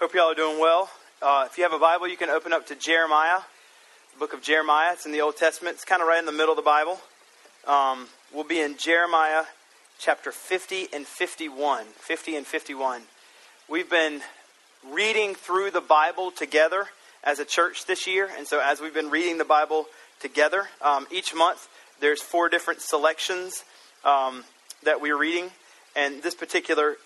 Hope y'all are doing well. Uh, if you have a Bible, you can open up to Jeremiah, the book of Jeremiah. It's in the Old Testament. It's kind of right in the middle of the Bible. Um, we'll be in Jeremiah chapter 50 and 51. 50 and 51. We've been reading through the Bible together as a church this year, and so as we've been reading the Bible together, um, each month there's four different selections um, that we're reading, and this particular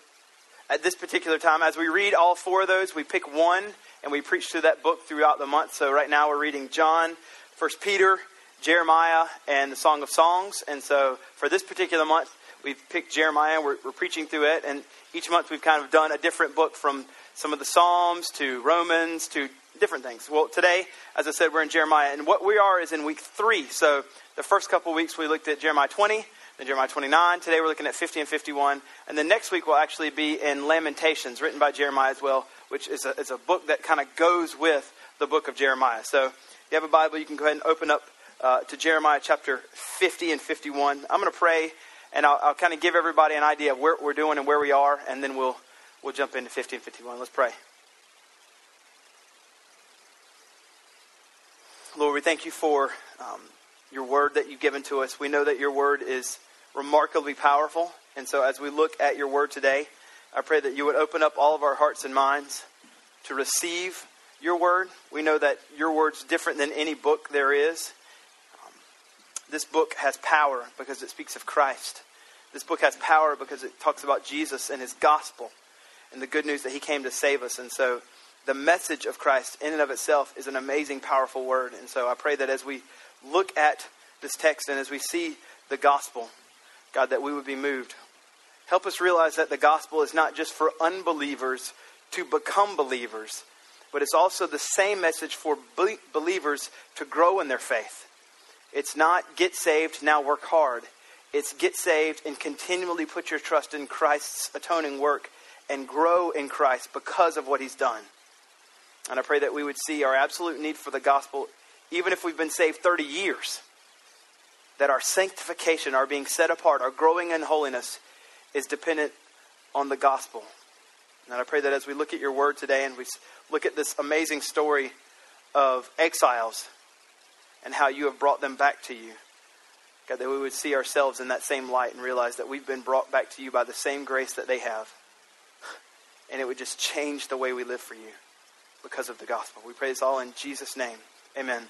at this particular time. As we read all four of those, we pick one and we preach through that book throughout the month. So right now we're reading John, First Peter, Jeremiah, and the Song of Songs. And so for this particular month, we've picked Jeremiah. We're, we're preaching through it, and each month we've kind of done a different book from some of the Psalms to Romans to different things. Well, today, as I said, we're in Jeremiah, and what we are is in week three. So the first couple weeks we looked at Jeremiah 20, then Jeremiah 29. Today we're looking at 50 and 51. And then next week we'll actually be in Lamentations, written by Jeremiah as well, which is a, is a book that kind of goes with the book of Jeremiah. So if you have a Bible, you can go ahead and open up uh, to Jeremiah chapter 50 and 51. I'm going to pray, and I'll, I'll kind of give everybody an idea of what we're doing and where we are, and then we'll, we'll jump into 50 and 51. Let's pray. Lord, we thank you for um, your word that you've given to us. We know that your word is remarkably powerful. And so, as we look at your word today, I pray that you would open up all of our hearts and minds to receive your word. We know that your word's different than any book there is. Um, this book has power because it speaks of Christ. This book has power because it talks about Jesus and his gospel and the good news that he came to save us. And so, the message of Christ in and of itself is an amazing, powerful word. And so, I pray that as we look at this text and as we see the gospel, God, that we would be moved. Help us realize that the gospel is not just for unbelievers to become believers, but it's also the same message for believers to grow in their faith. It's not get saved, now work hard. It's get saved and continually put your trust in Christ's atoning work and grow in Christ because of what he's done. And I pray that we would see our absolute need for the gospel, even if we've been saved 30 years that our sanctification, our being set apart, our growing in holiness is dependent on the gospel. And I pray that as we look at your word today and we look at this amazing story of exiles and how you have brought them back to you, God, that we would see ourselves in that same light and realize that we've been brought back to you by the same grace that they have. And it would just change the way we live for you because of the gospel. We pray this all in Jesus' name. Amen.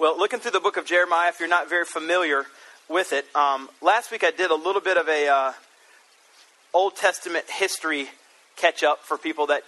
Well, looking through the book of Jeremiah, if you're not very familiar with it, um, last week I did a little bit of a uh, Old Testament history catch up for people that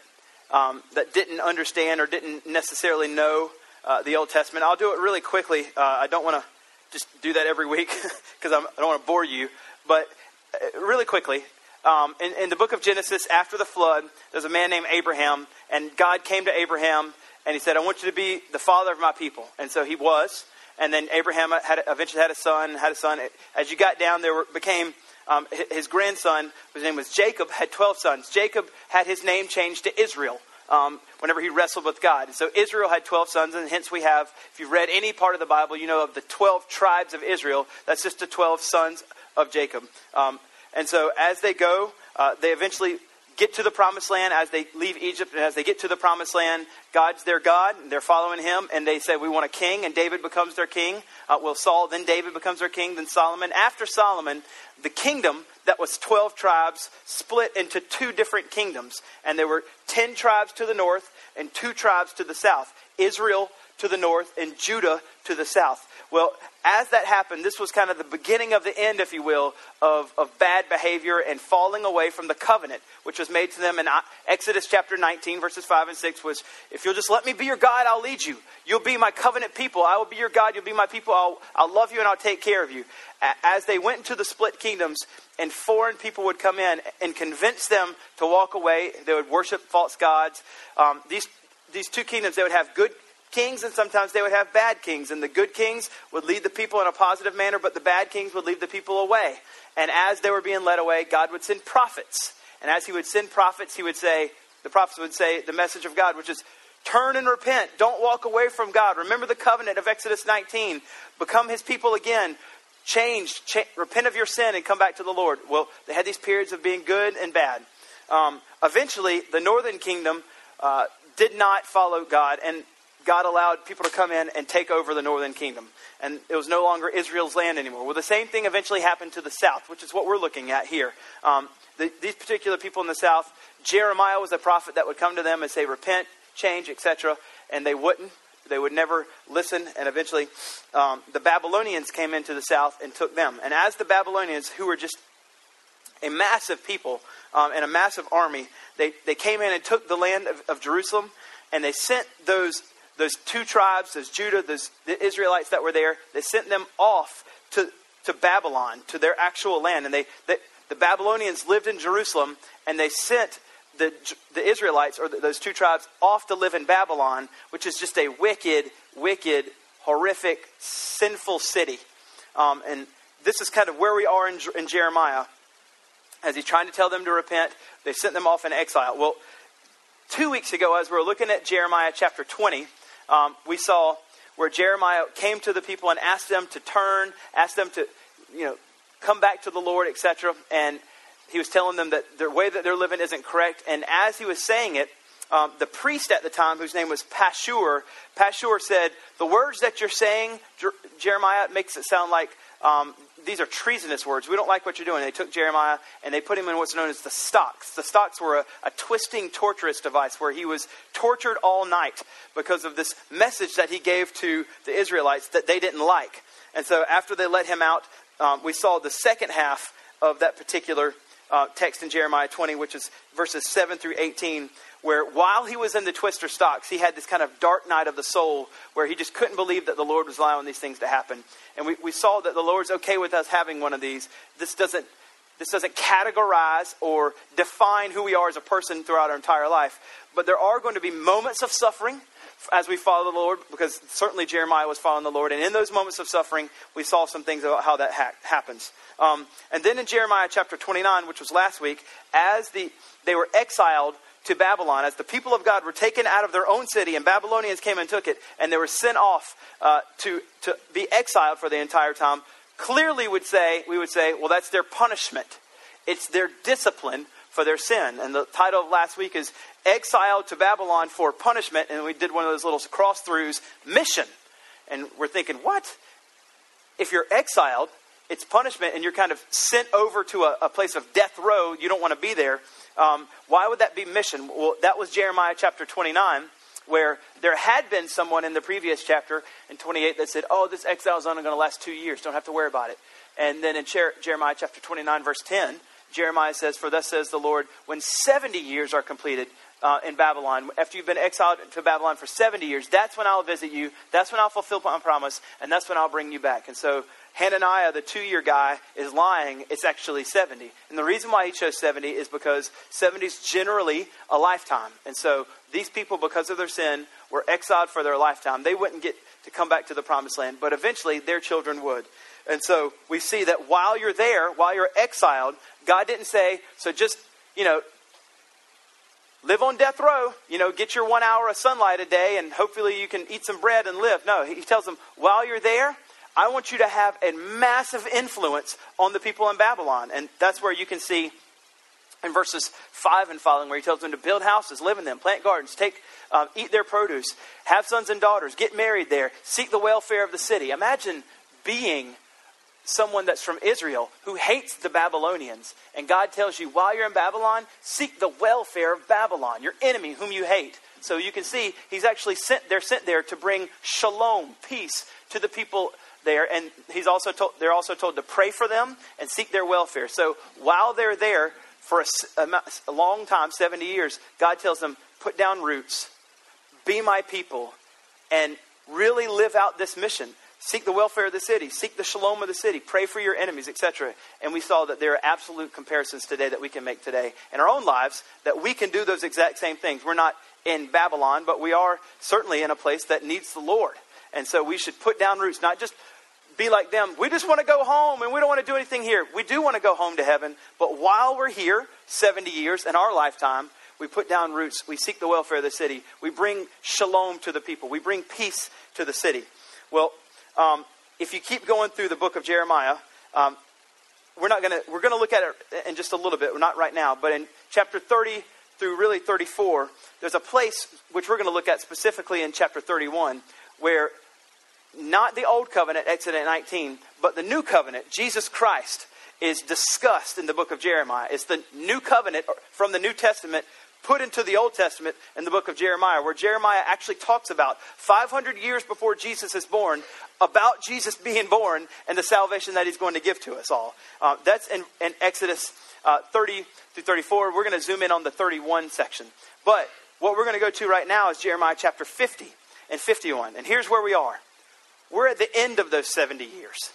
um, that didn't understand or didn't necessarily know uh, the Old Testament. I'll do it really quickly. Uh, I don't want to just do that every week because I don't want to bore you, but uh, really quickly. Um, in, in the book of Genesis, after the flood, there's a man named Abraham, and God came to Abraham and he said, I want you to be the father of my people. And so he was. And then Abraham had, eventually had a son, had a son. As you got down, there were, became um, his grandson, whose name was Jacob, had 12 sons. Jacob had his name changed to Israel um, whenever he wrestled with God. And so Israel had 12 sons, and hence we have, if you've read any part of the Bible, you know of the 12 tribes of Israel. That's just the 12 sons of Jacob. Um, and so as they go, uh, they eventually get to the promised land, as they leave Egypt, and as they get to the promised land, God's their God, and they're following him, and they say, We want a king, and David becomes their king. Uh, well, Saul, then David becomes their king, then Solomon. After Solomon, the kingdom that was 12 tribes split into two different kingdoms, and there were 10 tribes to the north and two tribes to the south Israel to the north and Judah to the south. Well, as that happened, this was kind of the beginning of the end, if you will, of, of bad behavior and falling away from the covenant, which was made to them in Exodus chapter 19, verses 5 and 6, was, If you'll just let me be your God, I'll lead you. You'll be my covenant people. I will be your God. You'll be my people. I'll, I'll love you and I'll take care of you. As they went into the split kingdoms and foreign people would come in and convince them to walk away, they would worship false gods. Um, these, these two kingdoms, they would have good kings, and sometimes they would have bad kings. And the good kings would lead the people in a positive manner, but the bad kings would lead the people away. And as they were being led away, God would send prophets. And as He would send prophets, He would say, the prophets would say the message of God, which is, Turn and repent. Don't walk away from God. Remember the covenant of Exodus 19. Become His people again. Change, cha- repent of your sin and come back to the Lord. Well, they had these periods of being good and bad. um, eventually the northern kingdom uh, did not follow God, and God allowed people to come in and take over the northern kingdom. And it was no longer Israel's land anymore. Well, the same thing eventually happened to the south, which is what we're looking at here. Um, the, these particular people in the south, Jeremiah was a prophet that would come to them and say, repent, change, etc., and they wouldn't. They would never listen, and eventually um, the Babylonians came into the south and took them. And as the Babylonians, who were just a massive people um, and a massive army, they, they came in and took the land of, of Jerusalem, and they sent those those two tribes, those Judah, those the Israelites that were there, they sent them off to, to Babylon, to their actual land. And they, they, the Babylonians lived in Jerusalem, and they sent the, the Israelites, or the, those two tribes, off to live in Babylon, which is just a wicked, wicked, horrific, sinful city. Um, and this is kind of where we are in, in Jeremiah. As he's trying to tell them to repent, they sent them off in exile. Well, two weeks ago, as we were looking at Jeremiah chapter 20, um, we saw where Jeremiah came to the people and asked them to turn, asked them to, you know, come back to the Lord, etc. And he was telling them that the way that they're living isn't correct. And as he was saying it, um, the priest at the time, whose name was Pashur, Pashur said, "The words that you're saying, Jer- Jeremiah, makes it sound like um, these are treasonous words. We don't like what you're doing. They took Jeremiah and they put him in what's known as the stocks. The stocks were a, a, twisting, torturous device where he was tortured all night because of this message that he gave to the Israelites that they didn't like. And so after they let him out, um, we saw the second half of that particular uh, text in Jeremiah 20, which is verses 7 through 18, where while he was in the twister stocks, he had this kind of dark night of the soul where he just couldn't believe that the Lord was allowing these things to happen. And we, we saw that the Lord's okay with us having one of these. This doesn't, this doesn't categorize or define who we are as a person throughout our entire life. But there are going to be moments of suffering as we follow the Lord, because certainly Jeremiah was following the Lord. And in those moments of suffering, we saw some things about how that ha- happens. Um, and then in Jeremiah chapter 29, which was last week, as the, they were exiled to Babylon as the people of God were taken out of their own city and Babylonians came and took it and they were sent off uh, to, to be exiled for the entire time, clearly would say, we would say, well, that's their punishment. It's their discipline for their sin. And the title of last week is Exiled to Babylon for Punishment. And we did one of those little cross throughs, Mission. And we're thinking, what? If you're exiled, it's punishment and you're kind of sent over to a, a place of death row. You don't want to be there. Um, why would that be mission? Well, that was Jeremiah chapter 29, where there had been someone in the previous chapter in 28 that said, Oh, this exile is only going to last two years. Don't have to worry about it. And then in Jeremiah chapter 29, verse 10, Jeremiah says, For thus says the Lord, when 70 years are completed, uh, in Babylon, after you've been exiled to Babylon for 70 years, that's when I'll visit you. That's when I'll fulfill my promise, and that's when I'll bring you back. And so Hananiah, the two year guy, is lying. It's actually 70. And the reason why he chose 70 is because 70 is generally a lifetime. And so these people, because of their sin, were exiled for their lifetime. They wouldn't get to come back to the promised land, but eventually their children would. And so we see that while you're there, while you're exiled, God didn't say, so just, you know, live on death row, you know, get your one hour of sunlight a day and hopefully you can eat some bread and live. No, he tells them, while you're there, I want you to have a massive influence on the people in Babylon. And that's where you can see in verses 5 and following, where he tells them to build houses, live in them, plant gardens, take, um, eat their produce, have sons and daughters, get married there, seek the welfare of the city. Imagine being someone that's from Israel who hates the Babylonians. And God tells you, while you're in Babylon, seek the welfare of Babylon, your enemy whom you hate. So you can see he's actually sent, they're sent there to bring shalom, peace, to the people there, and he's also told, they're also told to pray for them and seek their welfare. So while they're there for a, a, long time, 70 years, God tells them, put down roots, be my people, and really live out this mission. Seek the welfare of the city, seek the shalom of the city, pray for your enemies, etc. And we saw that there are absolute comparisons today that we can make today in our own lives that we can do those exact same things. We're not in Babylon, but we are certainly in a place that needs the Lord. And so we should put down roots, not just be like them. We just want to go home and we don't want to do anything here. We do want to go home to heaven, but while we're here, 70 years in our lifetime, we put down roots. We seek the welfare of the city. We bring shalom to the people. We bring peace to the city. Well, um, if you keep going through the book of Jeremiah, um, we're not going to we're going to look at it in just a little bit, not right now, but in chapter 30 through really 34, there's a place which we're going to look at specifically in chapter 31 where not the old covenant, Exodus 19, but the new covenant, Jesus Christ, is discussed in the book of Jeremiah. It's the new covenant from the New Testament put into the Old Testament in the book of Jeremiah, where Jeremiah actually talks about 500 years before Jesus is born, about Jesus being born and the salvation that he's going to give to us all. Uh, that's in, in Exodus uh, 30 through 34. We're going to zoom in on the 31 section. But what we're going to go to right now is Jeremiah chapter 50 and 51. And here's where we are. We're at the end of those 70 years.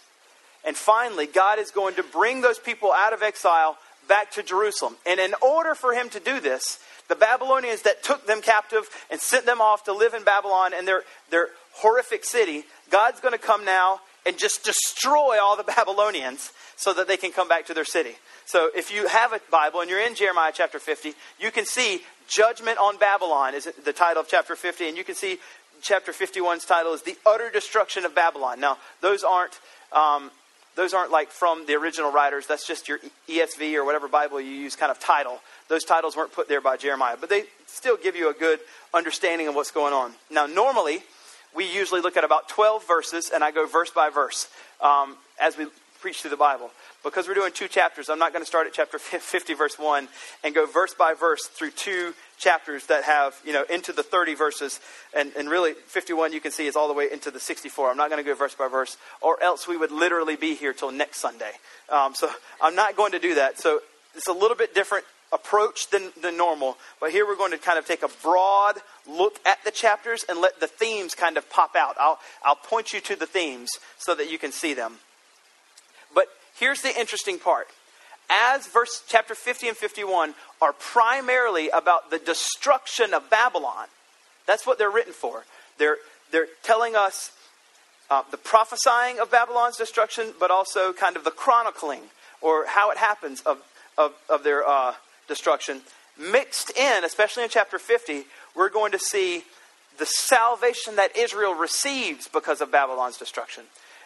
And finally, God is going to bring those people out of exile back to Jerusalem. And in order for him to do this, the Babylonians that took them captive and sent them off to live in Babylon and their, their horrific city, God's going to come now and just destroy all the Babylonians so that they can come back to their city. So if you have a Bible and you're in Jeremiah chapter 50, you can see Judgment on Babylon is the title of chapter 50, and you can see chapter 51's title is The Utter Destruction of Babylon. Now, those aren't. Um, those aren't like from the original writers. That's just your ESV or whatever Bible you use kind of title. Those titles weren't put there by Jeremiah, but they still give you a good understanding of what's going on. Now, normally, we usually look at about 12 verses, and I go verse by verse um, as we preach through the Bible. Because we're doing two chapters, I'm not going to start at chapter 50, verse 1, and go verse by verse through two chapters that have, you know, into the 30 verses. And, and really, 51 you can see is all the way into the 64. I'm not going to go verse by verse, or else we would literally be here till next Sunday. Um, so I'm not going to do that. So it's a little bit different approach than, than normal. But here we're going to kind of take a broad look at the chapters and let the themes kind of pop out. I'll, I'll point you to the themes so that you can see them. But here's the interesting part. As verse chapter 50 and 51 are primarily about the destruction of Babylon, that's what they're written for. They're, they're telling us uh, the prophesying of Babylon's destruction, but also kind of the chronicling or how it happens of, of, of their uh, destruction. Mixed in, especially in chapter 50, we're going to see the salvation that Israel receives because of Babylon's destruction.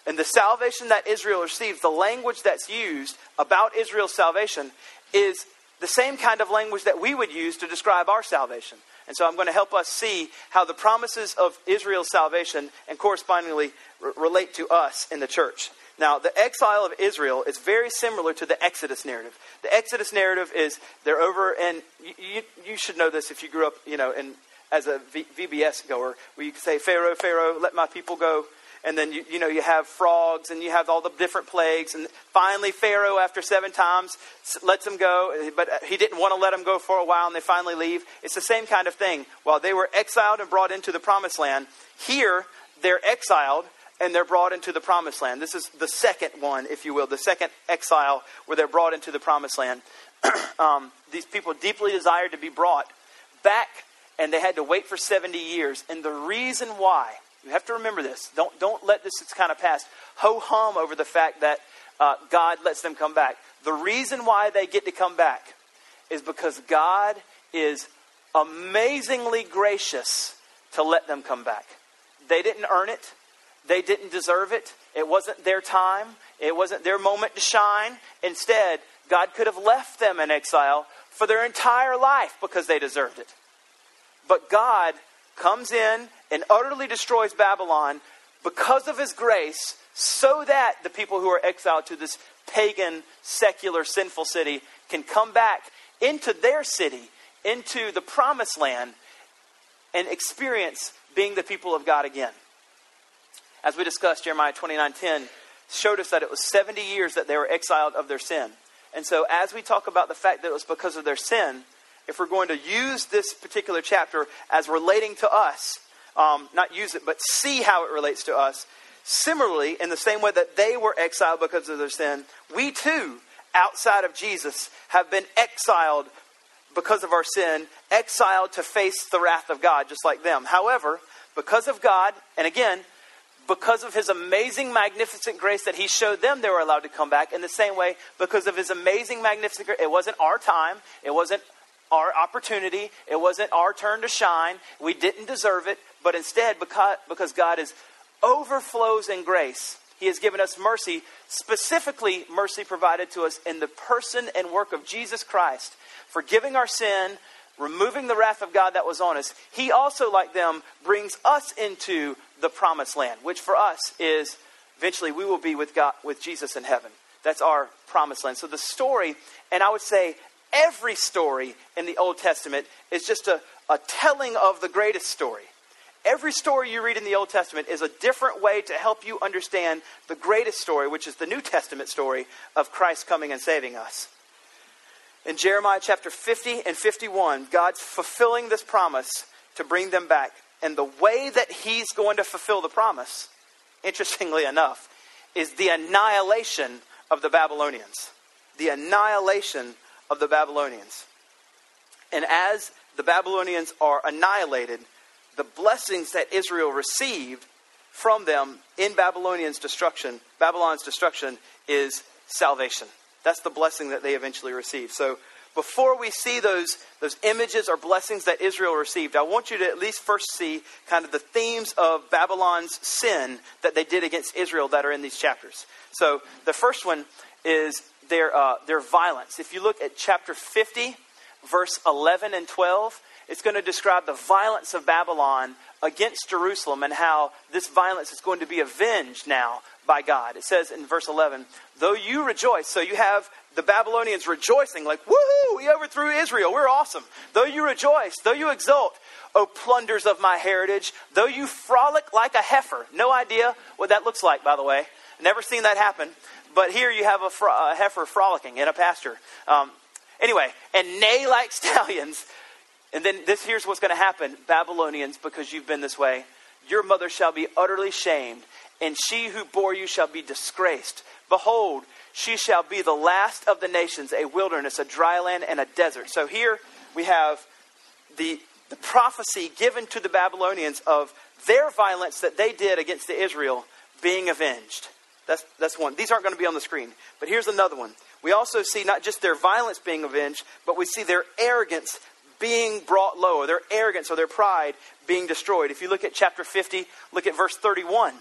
And the salvation that Israel receives, the language that's used about Israel's salvation, is the same kind of language that we would use to describe our salvation. And so I'm going to help us see how the promises of Israel's salvation and correspondingly r- relate to us in the church. Now, the exile of Israel is very similar to the Exodus narrative. The Exodus narrative is they're over, and you, you, you should know this if you grew up, you know, in, as a v, VBS goer, where you could say, Pharaoh, Pharaoh, let my people go. And then you, you know you have frogs and you have all the different plagues and finally pharaoh after seven times lets them go eh, but uh, he didn't want to let them go for a while and they finally leave. It's the same kind of thing. While they were exiled and brought into the promised land here they're exiled and they're brought into the promised land this is the second one if you will the second exile where they're brought into the promised land um, these people deeply desired to be brought back and they had to wait for 70 years and the reason why you have to remember this. Don't, don't let this kind of pass. Ho hum over the fact that uh, God lets them come back. The reason why they get to come back is because God is amazingly gracious to let them come back. They didn't earn it, they didn't deserve it. It wasn't their time, it wasn't their moment to shine. Instead, God could have left them in exile for their entire life because they deserved it. But God comes in and utterly destroys Babylon because of his grace, so that the people who are exiled to this pagan, secular, sinful city can come back into their city, into the promised land, and experience being the people of God again. As we discussed, Jeremiah 29:10 showed us that it was 70 years that they were exiled of their sin. And so as we talk about the fact that it was because of their sin, if we're going to use this particular chapter as relating to us, um, not use it, but see how it relates to us. Similarly, in the same way that they were exiled because of their sin, we too, outside of Jesus, have been exiled because of our sin, exiled to face the wrath of God, just like them. However, because of God, and again, because of his amazing, magnificent grace that he showed them, they were allowed to come back. In the same way, because of his amazing, magnificent grace, it wasn't our time, it wasn't our opportunity. It wasn't our turn to shine. We didn't deserve it. But instead, because, because God is overflows in grace, He has given us mercy, specifically mercy provided to us in the person and work of Jesus Christ, forgiving our sin, removing the wrath of God that was on us. He also, like them, brings us into the promised land, which for us is eventually we will be with God with Jesus in heaven. That's our promised land. So the story, and I would say every story in the Old Testament is just a, a telling of the greatest story. Every story you read in the Old Testament is a different way to help you understand the greatest story, which is the New Testament story of Christ coming and saving us. In Jeremiah chapter 50 and 51, God's fulfilling this promise to bring them back. And the way that He's going to fulfill the promise, interestingly enough, is the annihilation of the Babylonians. The annihilation of the Babylonians. And as the Babylonians are annihilated, the blessings that Israel received from them in Babylonian's destruction, Babylon's destruction, is salvation. That's the blessing that they eventually receive. So before we see those, those images or blessings that Israel received, I want you to at least first see kind of the themes of Babylon's sin that they did against Israel that are in these chapters. So the first one is their, uh, their violence. If you look at chapter 50, verse 11 and 12, it's going to describe the violence of Babylon against Jerusalem and how this violence is going to be avenged now by God. It says in verse 11, though you rejoice, so you have the Babylonians rejoicing, like, woohoo, we overthrew Israel, we're awesome. Though you rejoice, though you exult, O plunders of my heritage, though you frolic like a heifer. No idea what that looks like, by the way. Never seen that happen. But here you have a, fro- a heifer frolicking in a pasture. Um, anyway, and neigh like stallions. And then this here's what's going to happen Babylonians, because you've been this way, your mother shall be utterly shamed, and she who bore you shall be disgraced. Behold, she shall be the last of the nations, a wilderness, a dry land, and a desert. So here we have the, the prophecy given to the Babylonians of their violence that they did against the Israel being avenged. That's, that's one. These aren't going to be on the screen. But here's another one. We also see not just their violence being avenged, but we see their arrogance being brought low, or their arrogance or their pride being destroyed. If you look at chapter 50, look at verse 31.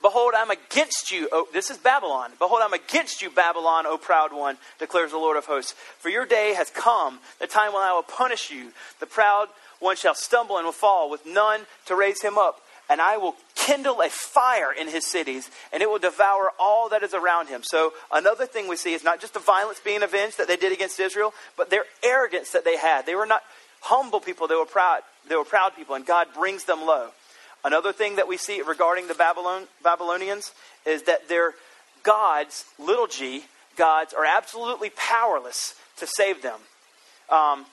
Behold, I'm against you. This is Babylon. Behold, I'm against you, Babylon, O proud one, declares the Lord of hosts. For your day has come, the time when I will punish you. The proud one shall stumble and will fall, with none to raise him up and I will kindle a fire in his cities, and it will devour all that is around him. So, another thing we see is not just the violence being avenged that they did against Israel, but their arrogance that they had. They were not humble people, they were proud. They were proud people, and God brings them low. Another thing that we see regarding the Babylon, Babylonians is that their gods, little g, gods, are absolutely powerless to save them. Um,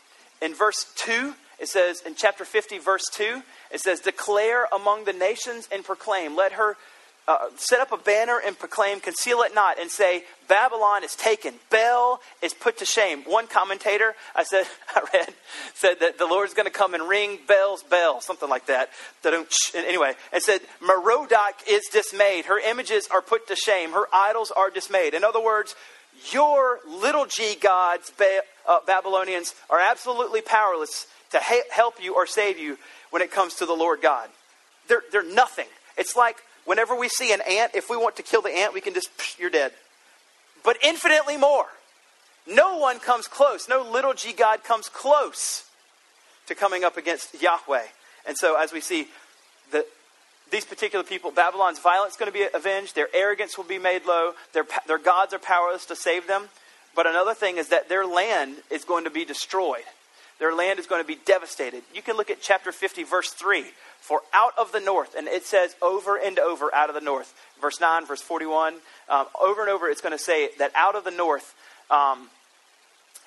in verse 2, it says, in chapter 50, verse 2, it says, Declare among the nations and proclaim. Let her uh, set up a banner and proclaim, conceal it not, and say, Babylon is taken. Bel is put to shame. One commentator, I said, I read, said that the Lord's going to come and ring Bel's bell, something like that. Anyway, it said, Merodach is dismayed. Her images are put to shame. Her idols are dismayed. In other words, your little g gods, uh, Babylonians, are absolutely powerless to help you or save you when it comes to the Lord God. They're, they're nothing. It's like whenever we see an ant, if we want to kill the ant, we can just, you're dead. But infinitely more. No one comes close. No little g God comes close to coming up against Yahweh. And so, as we see, the, these particular people, Babylon's violence is going to be avenged, their arrogance will be made low, their, their gods are powerless to save them. But another thing is that their land is going to be destroyed. Their land is going to be devastated. You can look at chapter 50, verse 3. For out of the north, and it says over and over, out of the north. Verse 9, verse 41. Um, over and over, it's going to say that out of the north, um,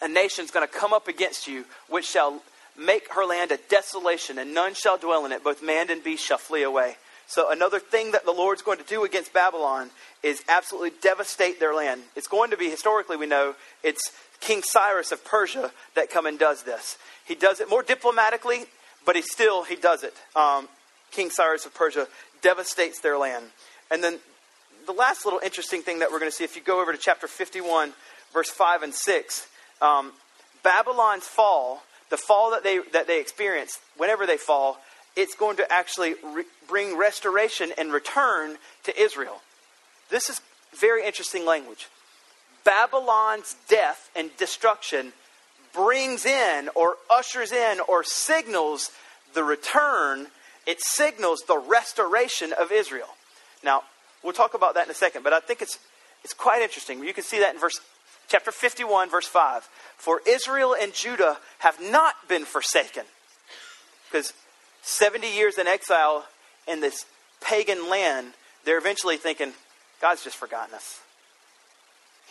a nation's going to come up against you, which shall make her land a desolation, and none shall dwell in it. Both man and beast shall flee away. So, another thing that the Lord's going to do against Babylon is absolutely devastate their land. It's going to be, historically, we know, it's King Cyrus of Persia that come and does this. He does it more diplomatically, but he still he does it. Um, King Cyrus of Persia devastates their land. And then the last little interesting thing that we're going to see, if you go over to chapter 51, verse 5 and 6, um, Babylon's fall, the fall that they, that they experience, whenever they fall, it's going to actually re- bring restoration and return to Israel. This is very interesting language. Babylon's death and destruction brings in or ushers in or signals the return, it signals the restoration of Israel. Now, we'll talk about that in a second, but I think it's, it's quite interesting. You can see that in verse chapter 51, verse 5. For Israel and Judah have not been forsaken. Because 70 years in exile in this pagan land, they're eventually thinking, God's just forgotten us.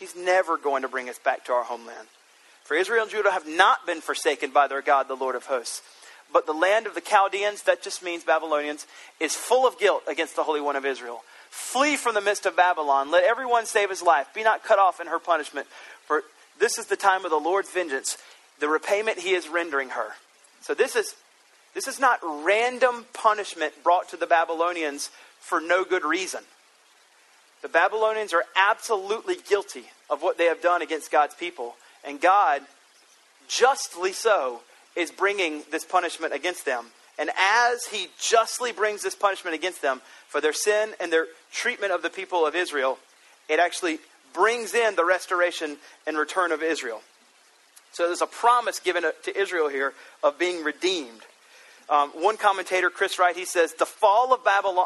He's never going to bring us back to our homeland. For Israel and Judah have not been forsaken by their God, the Lord of hosts. But the land of the Chaldeans, that just means Babylonians, is full of guilt against the Holy One of Israel. Flee from the midst of Babylon. Let everyone save his life. Be not cut off in her punishment. For this is the time of the Lord's vengeance, the repayment he is rendering her. So this is this is not random punishment brought to the Babylonians for no good reason. The Babylonians are absolutely guilty of what they have done against God's people. And God, justly so, is bringing this punishment against them. And as he justly brings this punishment against them for their sin and their treatment of the people of Israel, it actually brings in the restoration and return of Israel. So there's a promise given to Israel here of being redeemed. Um, one commentator, Chris Wright, he says the fall of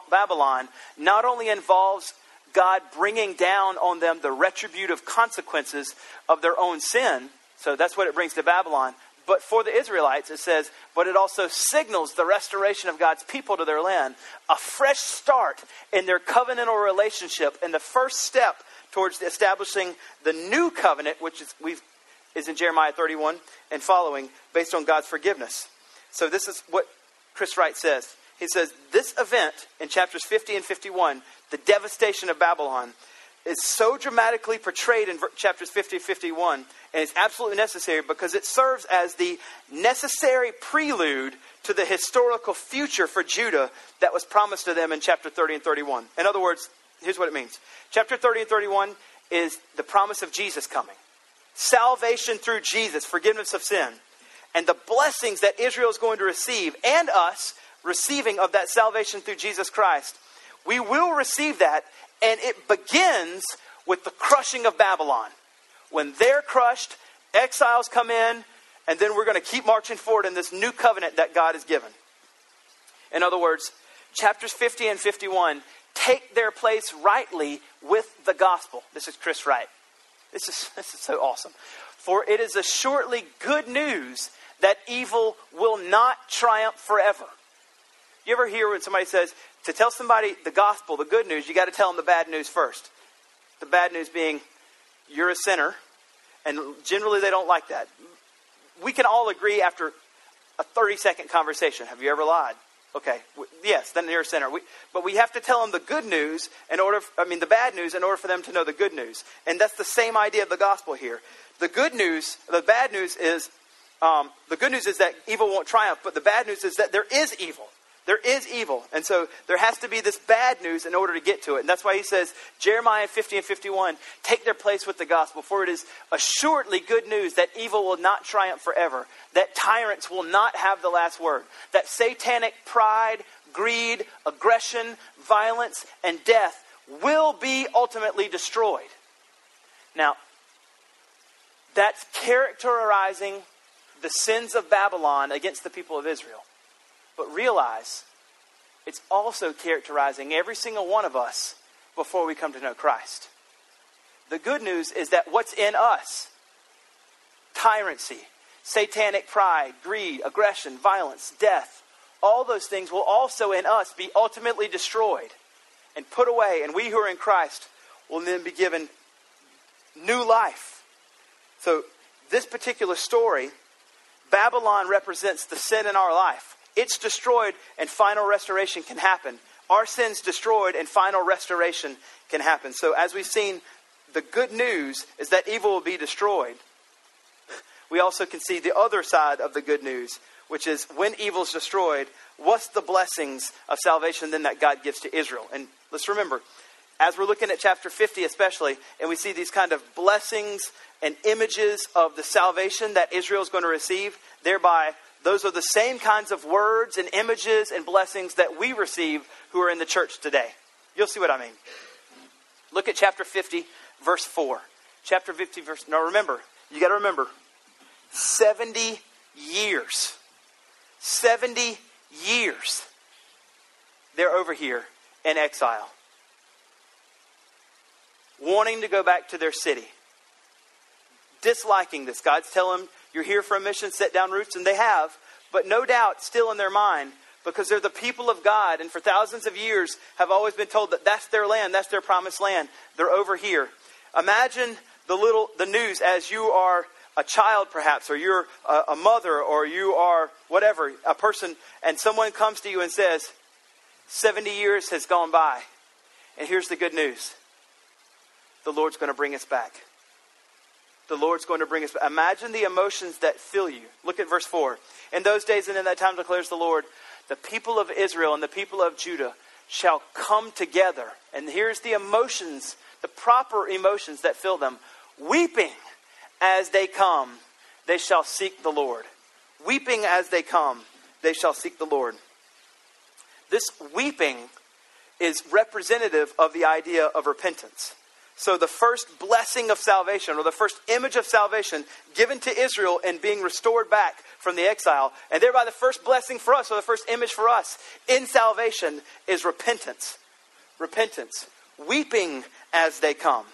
Babylon not only involves God bringing down on them the retributive consequences of their own sin. So that's what it brings to Babylon. But for the Israelites, it says, but it also signals the restoration of God's people to their land, a fresh start in their covenantal relationship, and the first step towards establishing the new covenant, which is, we've, is in Jeremiah 31 and following, based on God's forgiveness. So this is what Chris Wright says. He says, This event in chapters 50 and 51 the devastation of Babylon, is so dramatically portrayed in chapters 50 and 51, and it's absolutely necessary because it serves as the necessary prelude to the historical future for Judah that was promised to them in chapter 30 and 31. In other words, here's what it means chapter 30 and 31 is the promise of Jesus coming, salvation through Jesus, forgiveness of sin, and the blessings that Israel is going to receive, and us receiving of that salvation through Jesus Christ we will receive that, and it begins with the crushing of Babylon. When they're crushed, exiles come in, and then we're going to keep marching forward in this new covenant that God has given. In other words, chapters 50 and 51 take their place rightly with the gospel. This is Chris Wright. This is, this is so awesome. For it is assuredly good news that evil will not triumph forever. You ever hear when somebody says, to tell somebody the gospel, the good news, you got to tell them the bad news first. The bad news being, you're a sinner, and generally they don't like that. We can all agree after a 30 second conversation have you ever lied? Okay, yes, then you're a sinner. We, but we have to tell them the good news in order, I mean, the bad news in order for them to know the good news. And that's the same idea of the gospel here. The good news, the bad news is, um, the good news is that evil won't triumph, but the bad news is that there is evil. There is evil. And so there has to be this bad news in order to get to it. And that's why he says, Jeremiah 50 and 51, take their place with the gospel, for it is assuredly good news that evil will not triumph forever, that tyrants will not have the last word, that satanic pride, greed, aggression, violence, and death will be ultimately destroyed. Now, that's characterizing the sins of Babylon against the people of Israel. But realize it's also characterizing every single one of us before we come to know Christ. The good news is that what's in us tyranny, satanic pride, greed, aggression, violence, death all those things will also in us be ultimately destroyed and put away. And we who are in Christ will then be given new life. So, this particular story, Babylon represents the sin in our life. It's destroyed and final restoration can happen. Our sin's destroyed and final restoration can happen. So, as we've seen, the good news is that evil will be destroyed. We also can see the other side of the good news, which is when evil's destroyed, what's the blessings of salvation then that God gives to Israel? And let's remember, as we're looking at chapter 50 especially, and we see these kind of blessings and images of the salvation that Israel is going to receive, thereby those are the same kinds of words and images and blessings that we receive who are in the church today. You'll see what I mean. Look at chapter 50, verse 4. Chapter 50, verse. Now remember, you got to remember 70 years. 70 years. They're over here in exile, wanting to go back to their city, disliking this. God's telling them, You're here for a mission, set down roots, and they have, but no doubt still in their mind, because they're the people of God, and for thousands of years have always been told that that's their land, that's their promised land. They're over here. Imagine the little the news as you are a child perhaps or you're a, a, mother or you are whatever a person and someone comes to you and says 70 years has gone by and here's the good news the lord's going to bring us back the lord's going to bring us back imagine the emotions that fill you look at verse 4 in those days and in that time declares the lord the people of israel and the people of judah shall come together and here's the emotions the proper emotions that fill them weeping as they come, they shall seek the Lord. Weeping as they come, they shall seek the Lord. This weeping is representative of the idea of repentance. So, the first blessing of salvation, or the first image of salvation given to Israel and being restored back from the exile, and thereby the first blessing for us, or the first image for us in salvation, is repentance. Repentance. Weeping as they come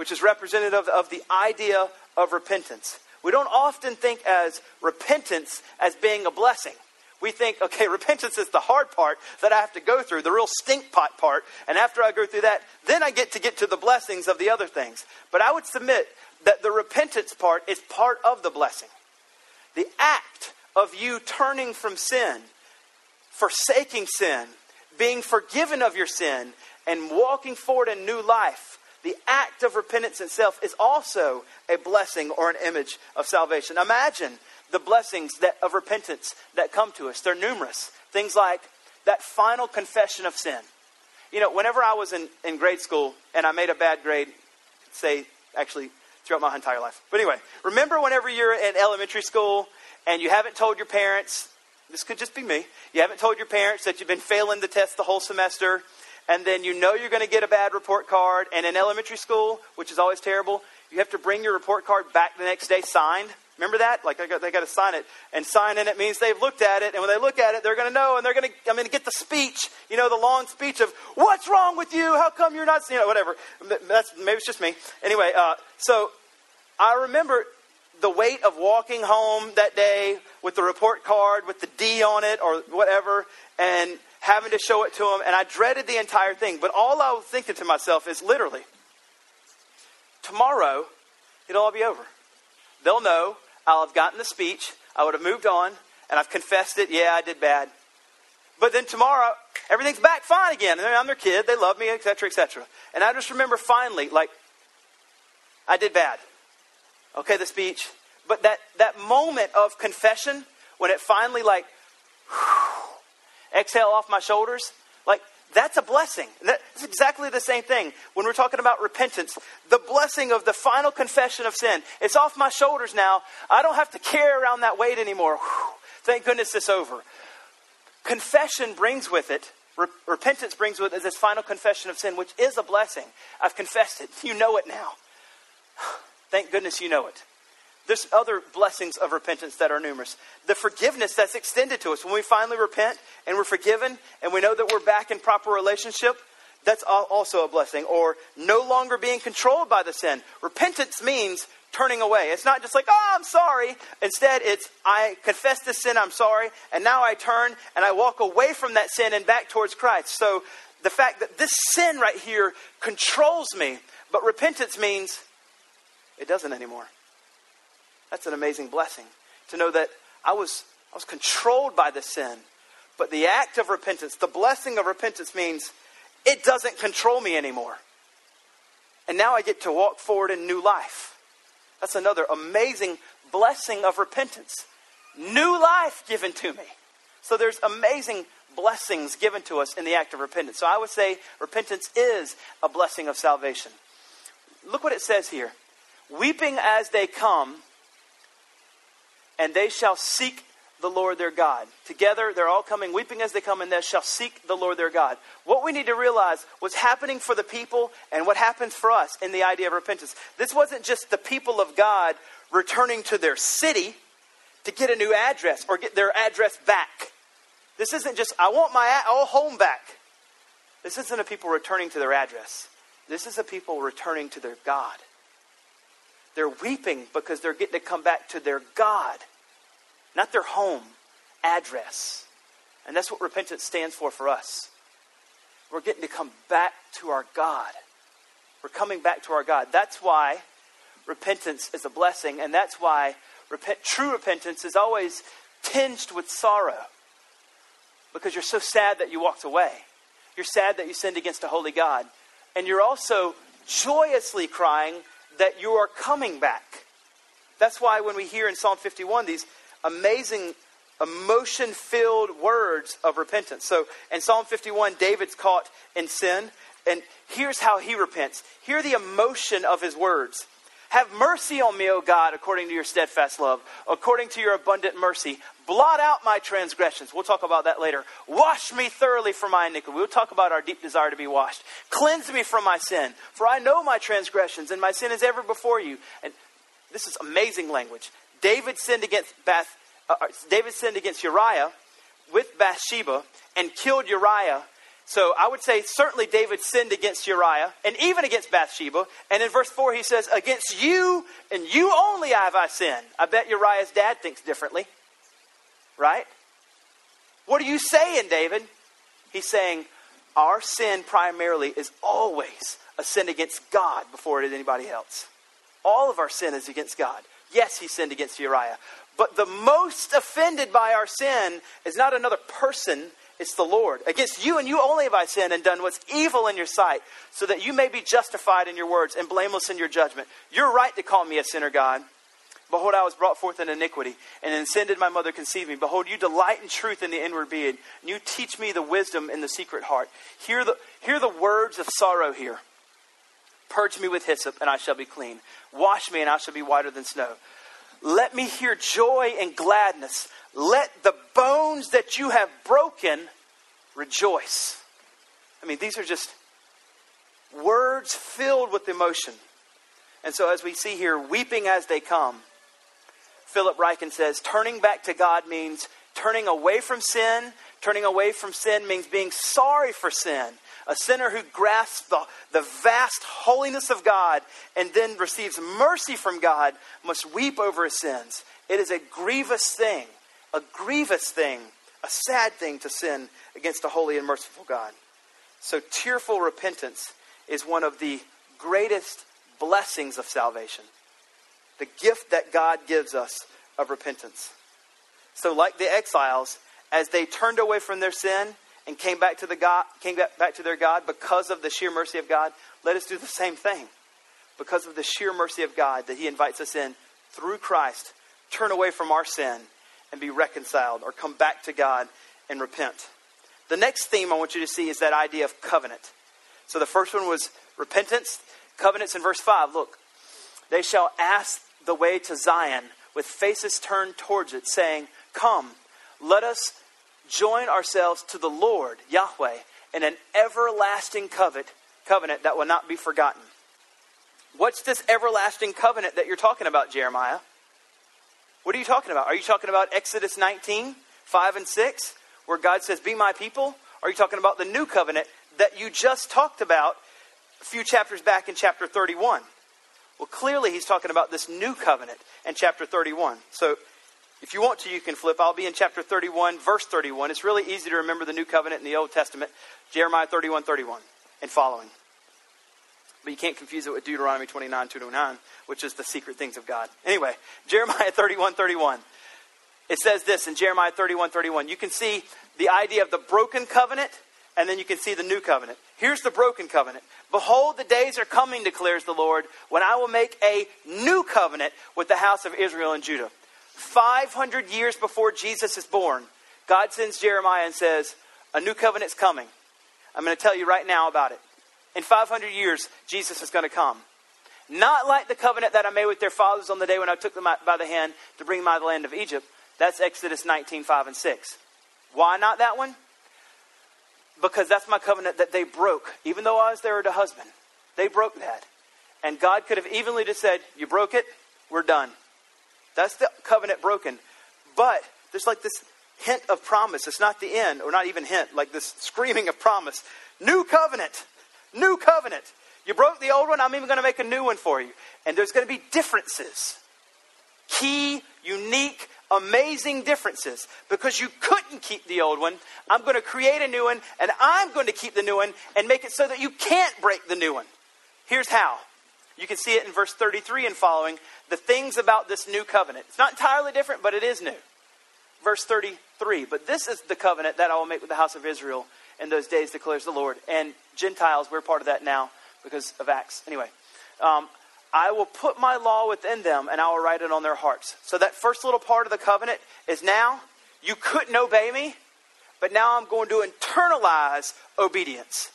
which is representative of the idea of repentance. We don't often think as repentance as being a blessing. We think, okay, repentance is the hard part that I have to go through, the real stink pot part, and after I go through that, then I get to get to the blessings of the other things. But I would submit that the repentance part is part of the blessing. The act of you turning from sin, forsaking sin, being forgiven of your sin, and walking forward in new life the act of repentance itself is also a blessing or an image of salvation. Imagine the blessings that, of repentance that come to us. They're numerous. Things like that final confession of sin. You know, whenever I was in, in grade school and I made a bad grade, say, actually, throughout my entire life. But anyway, remember whenever you're in elementary school and you haven't told your parents, this could just be me, you haven't told your parents that you've been failing the test the whole semester and then you know you're going to get a bad report card. And in elementary school, which is always terrible, you have to bring your report card back the next day signed. Remember that? Like they got, got to sign it, and sign in it means they've looked at it, and when they look at it, they're going to know, and they're going to. I'm going to get the speech, you know, the long speech of what's wrong with you? How come you're not, you know, whatever. That's maybe it's just me. Anyway, uh, so I remember the weight of walking home that day with the report card with the D on it or whatever, and having to show it to them, and I dreaded the entire thing. But all I was thinking to myself is literally, tomorrow, it'll all be over. They'll know I'll have gotten the speech, I would have moved on, and I've confessed it. Yeah, I did bad. But then tomorrow, everything's back fine again. And I'm their kid, they love me, etc., etc. And I just remember finally, like, I did bad. Okay, the speech. But that, that moment of confession, when it finally, like, whew, exhale off my shoulders, like that's a blessing. That's exactly the same thing when we're talking about repentance. The blessing of the final confession of sin. It's off my shoulders now. I don't have to carry around that weight anymore. Whew, thank goodness it's over. Confession brings with it, repentance brings with it this final confession of sin, which is a blessing. I've confessed it. You know it now. Thank goodness you know it. There's other blessings of repentance that are numerous. The forgiveness that's extended to us when we finally repent and we're forgiven and we know that we're back in proper relationship, that's also a blessing. Or no longer being controlled by the sin. Repentance means turning away. It's not just like, oh, I'm sorry. Instead, it's, I confess this sin, I'm sorry, and now I turn and I walk away from that sin and back towards Christ. So the fact that this sin right here controls me, but repentance means it doesn't anymore. That's an amazing blessing to know that I was, I was controlled by the sin. But the act of repentance, the blessing of repentance means it doesn't control me anymore. And now I get to walk forward in new life. That's another amazing blessing of repentance. New life given to me. So there's amazing blessings given to us in the act of repentance. So I would say repentance is a blessing of salvation. Look what it says here. Weeping as they come, and they shall seek the Lord their God. Together, they're all coming, weeping as they come, and they shall seek the Lord their God. What we need to realize what's happening for the people and what happens for us in the idea of repentance. This wasn't just the people of God returning to their city to get a new address or get their address back. This isn't just, I want my old home back. This isn't a people returning to their address. This is a people returning to their God. They're weeping because they're getting to come back to their God, not their home address. And that's what repentance stands for for us. We're getting to come back to our God. We're coming back to our God. That's why repentance is a blessing, and that's why repent, true repentance is always tinged with sorrow because you're so sad that you walked away. You're sad that you sinned against a holy God. And you're also joyously crying that you are coming back. That's why when we hear in Psalm 51 these amazing emotion filled words of repentance. So in Psalm 51, David's caught in sin, and here's how he repents. Hear the emotion of his words. Have mercy on me, O God, according to your steadfast love, according to your abundant mercy. Blot out my transgressions. We'll talk about that later. Wash me thoroughly from my iniquity. We'll talk about our deep desire to be washed. Cleanse me from my sin, for I know my transgressions, and my sin is ever before you. And this is amazing language. David sinned against Bath, uh, uh David sinned against Uriah with Bathsheba and killed Uriah so I would say certainly David sinned against Uriah and even against Bathsheba. And in verse 4, he says, Against you and you only have I sinned. I bet Uriah's dad thinks differently. Right? What are you saying, David? He's saying, Our sin primarily is always a sin against God before it is anybody else. All of our sin is against God. Yes, he sinned against Uriah. But the most offended by our sin is not another person, it's the Lord. Against you and you only have I sinned and done what's evil in your sight, so that you may be justified in your words and blameless in your judgment. You're right to call me a sinner, God. Behold, I was brought forth in iniquity, and in sin did my mother conceive me. Behold, you delight in truth in the inward being, and you teach me the wisdom in the secret heart. Hear the, hear the words of sorrow here. Purge me with hyssop, and I shall be clean. Wash me, and I shall be whiter than snow. Let me hear joy and gladness. Let the bones that you have broken rejoice. I mean, these are just words filled with emotion. And so, as we see here, weeping as they come, Philip Ryken says, turning back to God means turning away from sin. Turning away from sin means being sorry for sin. A sinner who grasps the, the vast holiness of God and then receives mercy from God must weep over his sins. It is a grievous thing a grievous thing, a sad thing to sin against a holy and merciful God. So, tearful repentance is one of the greatest blessings of salvation. The gift that God gives us of repentance. So, like the exiles, as they turned away from their sin and came back to the God, came back to their God because of the sheer mercy of God, let us do the same thing. Because of the sheer mercy of God that He invites us in through Christ, turn away from our sin and be reconciled or come back to God and repent. The next theme I want you to see is that idea of covenant. So the first one was repentance, covenants in verse 5. Look, they shall ask the way to Zion with faces turned towards it, saying, Come, let us join ourselves to the Lord, Yahweh, in an everlasting covenant, covenant that will not be forgotten. What's this everlasting covenant that you're talking about, Jeremiah? What are you talking about? Are you talking about Exodus 19, 5 and 6, where God says, Be my people? Are you talking about the new covenant that you just talked about a few chapters back in chapter 31? Well, clearly he's talking about this new covenant in chapter 31. So if you want to, you can flip. I'll be in chapter 31, verse 31. It's really easy to remember the new covenant in the Old Testament, Jeremiah 31, 31, and following. But you can't confuse it with Deuteronomy 29, 2 which is the secret things of God. Anyway, Jeremiah 31, 31. It says this in Jeremiah 31, 31. You can see the idea of the broken covenant, and then you can see the new covenant. Here's the broken covenant. Behold, the days are coming, declares the Lord, when I will make a new covenant with the house of Israel and Judah. 500 years before Jesus is born, God sends Jeremiah and says, A new covenant's coming. I'm going to tell you right now about it. In 500 years, Jesus is going to come. Not like the covenant that I made with their fathers on the day when I took them by the hand to bring them out of the land of Egypt. That's Exodus 19, 5 and 6. Why not that one? Because that's my covenant that they broke. Even though I was their husband, they broke that. And God could have evenly just said, You broke it, we're done. That's the covenant broken. But there's like this hint of promise. It's not the end, or not even hint, like this screaming of promise. New covenant. New covenant. You broke the old one, I'm even going to make a new one for you. And there's going to be differences. Key, unique, amazing differences. Because you couldn't keep the old one, I'm going to create a new one, and I'm going to keep the new one and make it so that you can't break the new one. Here's how. You can see it in verse 33 and following. The things about this new covenant. It's not entirely different, but it is new. Verse 33 But this is the covenant that I will make with the house of Israel in those days, declares the Lord. And Gentiles, we're part of that now because of Acts. Anyway, um, I will put my law within them and I will write it on their hearts. So that first little part of the covenant is now you couldn't obey me, but now I'm going to internalize obedience.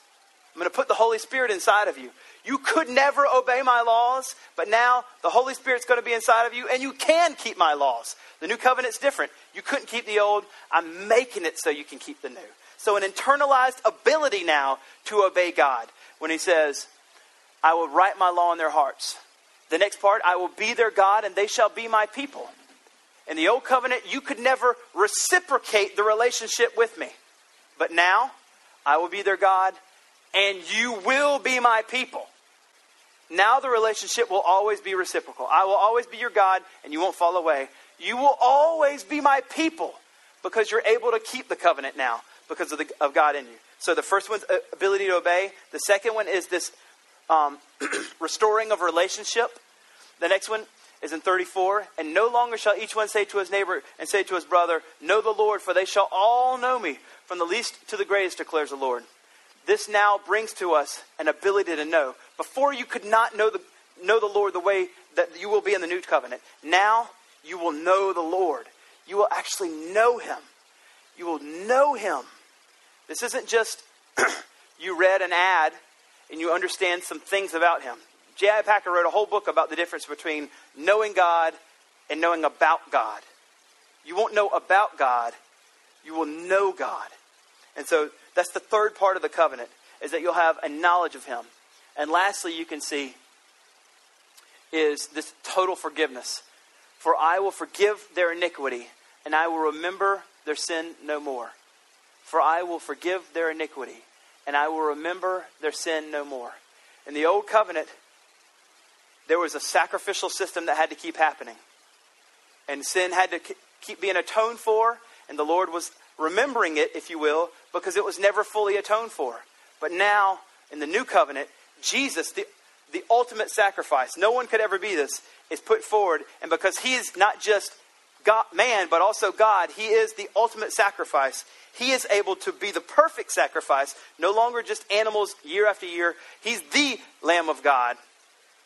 I'm going to put the Holy Spirit inside of you. You could never obey my laws, but now the Holy Spirit's going to be inside of you and you can keep my laws. The new covenant's different. You couldn't keep the old. I'm making it so you can keep the new. So, an internalized ability now to obey God when He says, I will write my law in their hearts. The next part, I will be their God and they shall be my people. In the old covenant, you could never reciprocate the relationship with me. But now, I will be their God and you will be my people. Now the relationship will always be reciprocal. I will always be your God, and you won't fall away. You will always be my people because you're able to keep the covenant now because of, the, of God in you. So the first one's uh, ability to obey. The second one is this um, restoring of relationship. The next one is in 34. And no longer shall each one say to his neighbor and say to his brother, Know the Lord, for they shall all know me, from the least to the greatest, declares the Lord. This now brings to us an ability to know. Before you could not know the, know the Lord the way that you will be in the new covenant. Now you will know the Lord. You will actually know him. You will know him. This isn't just you read an ad and you understand some things about him. J.I. Packer wrote a whole book about the difference between knowing God and knowing about God. You won't know about God, you will know God. And so that's the third part of the covenant, is that you'll have a knowledge of him. And lastly, you can see is this total forgiveness. For I will forgive their iniquity, and I will remember their sin no more. For I will forgive their iniquity, and I will remember their sin no more. In the old covenant, there was a sacrificial system that had to keep happening. And sin had to keep being atoned for, and the Lord was remembering it, if you will, because it was never fully atoned for. But now, in the new covenant, Jesus, the, the ultimate sacrifice, no one could ever be this, is put forward. And because he is not just God, man, but also God, he is the ultimate sacrifice. He is able to be the perfect sacrifice, no longer just animals year after year. He's the Lamb of God.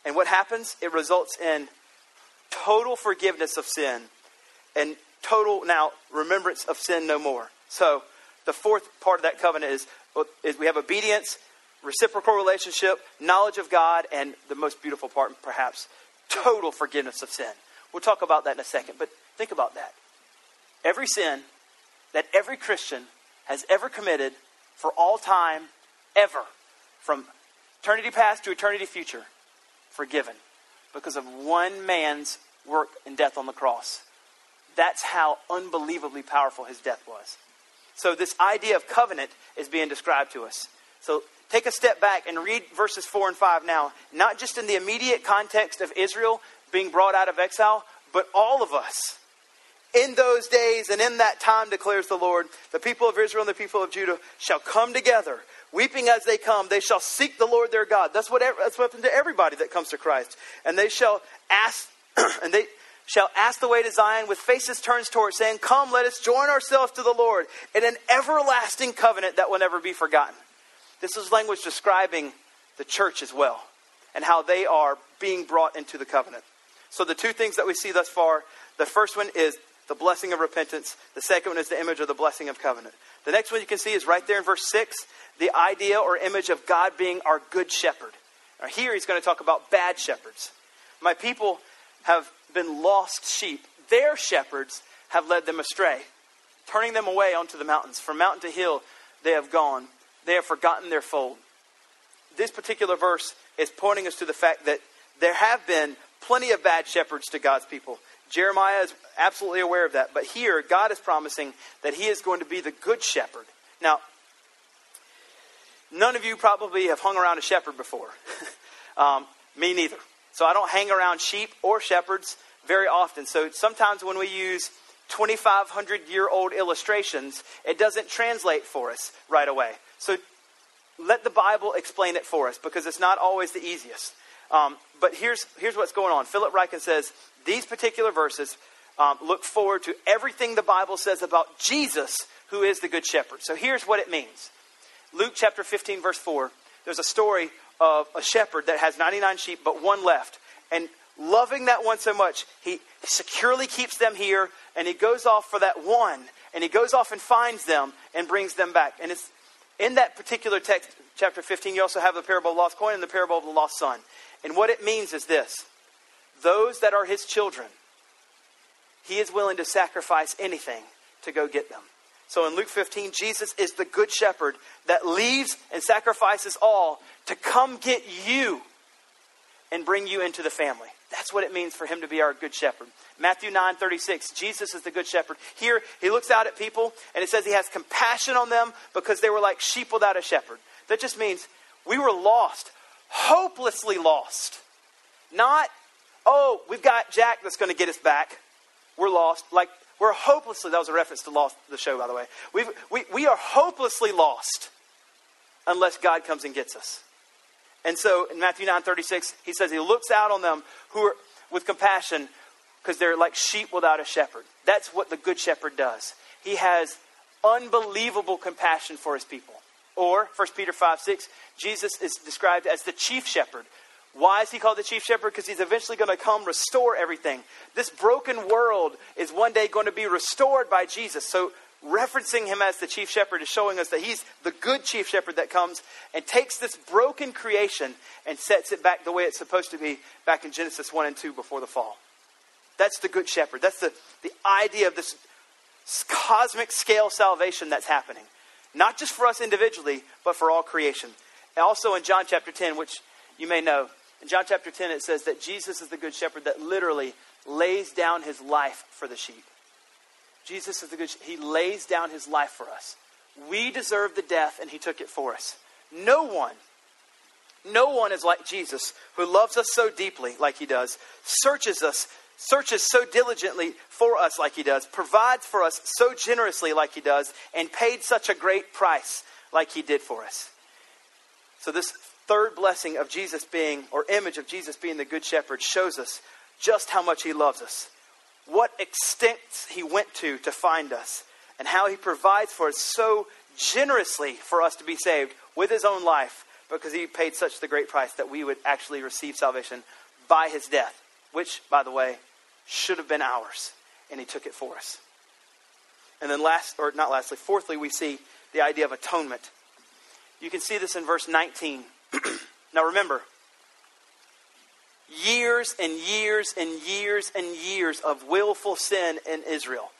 And what happens? It results in total forgiveness of sin and total now remembrance of sin no more. So the fourth part of that covenant is, is we have obedience, reciprocal relationship, knowledge of God, and the most beautiful part, perhaps, total forgiveness of sin. We'll talk about that in a second, but think about that. Every sin that every Christian has ever committed for all time, ever, from eternity past to eternity future, forgiven because of one man's work and death on the cross. That's how unbelievably powerful his death was. So, this idea of covenant is being described to us. So, take a step back and read verses 4 and 5 now, not just in the immediate context of Israel being brought out of exile, but all of us. In those days and in that time, declares the Lord, the people of Israel and the people of Judah shall come together, weeping as they come. They shall seek the Lord their God. That's what that's what happened to everybody that comes to Christ. And they shall ask, and they shall ask the way to Zion with faces turned toward, saying, Come, let us join ourselves to the Lord in an everlasting covenant that will never be forgotten. This is language describing the church as well and how they are being brought into the covenant. So, the two things that we see thus far the first one is the blessing of repentance, the second one is the image of the blessing of covenant. The next one you can see is right there in verse 6 the idea or image of God being our good shepherd. Now, here he's going to talk about bad shepherds. My people have been lost sheep. Their shepherds have led them astray, turning them away onto the mountains. From mountain to hill they have gone. They have forgotten their fold. This particular verse is pointing us to the fact that there have been plenty of bad shepherds to God's people. Jeremiah is absolutely aware of that. But here, God is promising that He is going to be the good shepherd. Now, none of you probably have hung around a shepherd before. um, me neither. So I don't hang around sheep or shepherds very often. So sometimes when we use 2,500 year old illustrations, it doesn't translate for us right away. So let the Bible explain it for us because it's not always the easiest. Um, but here's, here's what's going on. Philip Ryken says these particular verses um, look forward to everything the Bible says about Jesus, who is the Good Shepherd. So here's what it means Luke chapter 15, verse 4, there's a story of a shepherd that has 99 sheep, but one left. And loving that one so much, he securely keeps them here, and he goes off for that one, and he goes off and finds them and brings them back. And it's in that particular text, chapter 15, you also have the parable of the lost coin and the parable of the lost son. And what it means is this those that are his children, he is willing to sacrifice anything to go get them. So in Luke 15, Jesus is the good shepherd that leaves and sacrifices all to come get you and bring you into the family. That's what it means for him to be our good shepherd. Matthew 9 36, Jesus is the good shepherd. Here, he looks out at people and it says he has compassion on them because they were like sheep without a shepherd. That just means we were lost, hopelessly lost. Not, oh, we've got Jack that's going to get us back. We're lost. Like, we're hopelessly, that was a reference to lost, the show, by the way. we we, we are hopelessly lost unless God comes and gets us. And so in Matthew 9 36, he says he looks out on them who are with compassion because they're like sheep without a shepherd. That's what the good shepherd does. He has unbelievable compassion for his people. Or 1 Peter 5 6, Jesus is described as the chief shepherd. Why is he called the chief shepherd? Because he's eventually going to come restore everything. This broken world is one day going to be restored by Jesus. So referencing him as the chief shepherd is showing us that he's the good chief shepherd that comes and takes this broken creation and sets it back the way it's supposed to be back in Genesis 1 and 2 before the fall. That's the good shepherd. That's the, the idea of this cosmic scale salvation that's happening. Not just for us individually, but for all creation. And also in John chapter 10, which you may know, in John chapter 10 it says that Jesus is the good shepherd that literally lays down his life for the sheep. Jesus is the good, he lays down his life for us. We deserve the death, and he took it for us. No one, no one is like Jesus, who loves us so deeply like he does, searches us, searches so diligently for us like he does, provides for us so generously like he does, and paid such a great price like he did for us. So, this third blessing of Jesus being, or image of Jesus being the Good Shepherd, shows us just how much he loves us what extents he went to to find us, and how he provides for us so generously for us to be saved with his own life because he paid such the great price that we would actually receive salvation by his death, which, by the way, should have been ours, and he took it for us. And then last, or not lastly, fourthly, we see the idea of atonement. You can see this in verse 19. now remember, years and years and years and years of willful sin in Israel.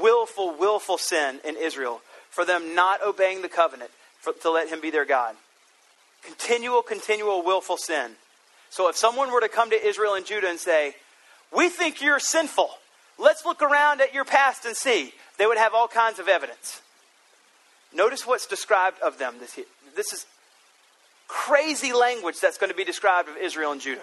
Willful, willful sin in Israel for them not obeying the covenant for, to let him be their God. Continual, continual, willful sin. So if someone were to come to Israel and Judah and say, We think you're sinful, let's look around at your past and see, they would have all kinds of evidence. Notice what's described of them. This, this is crazy language that's going to be described of Israel and Judah.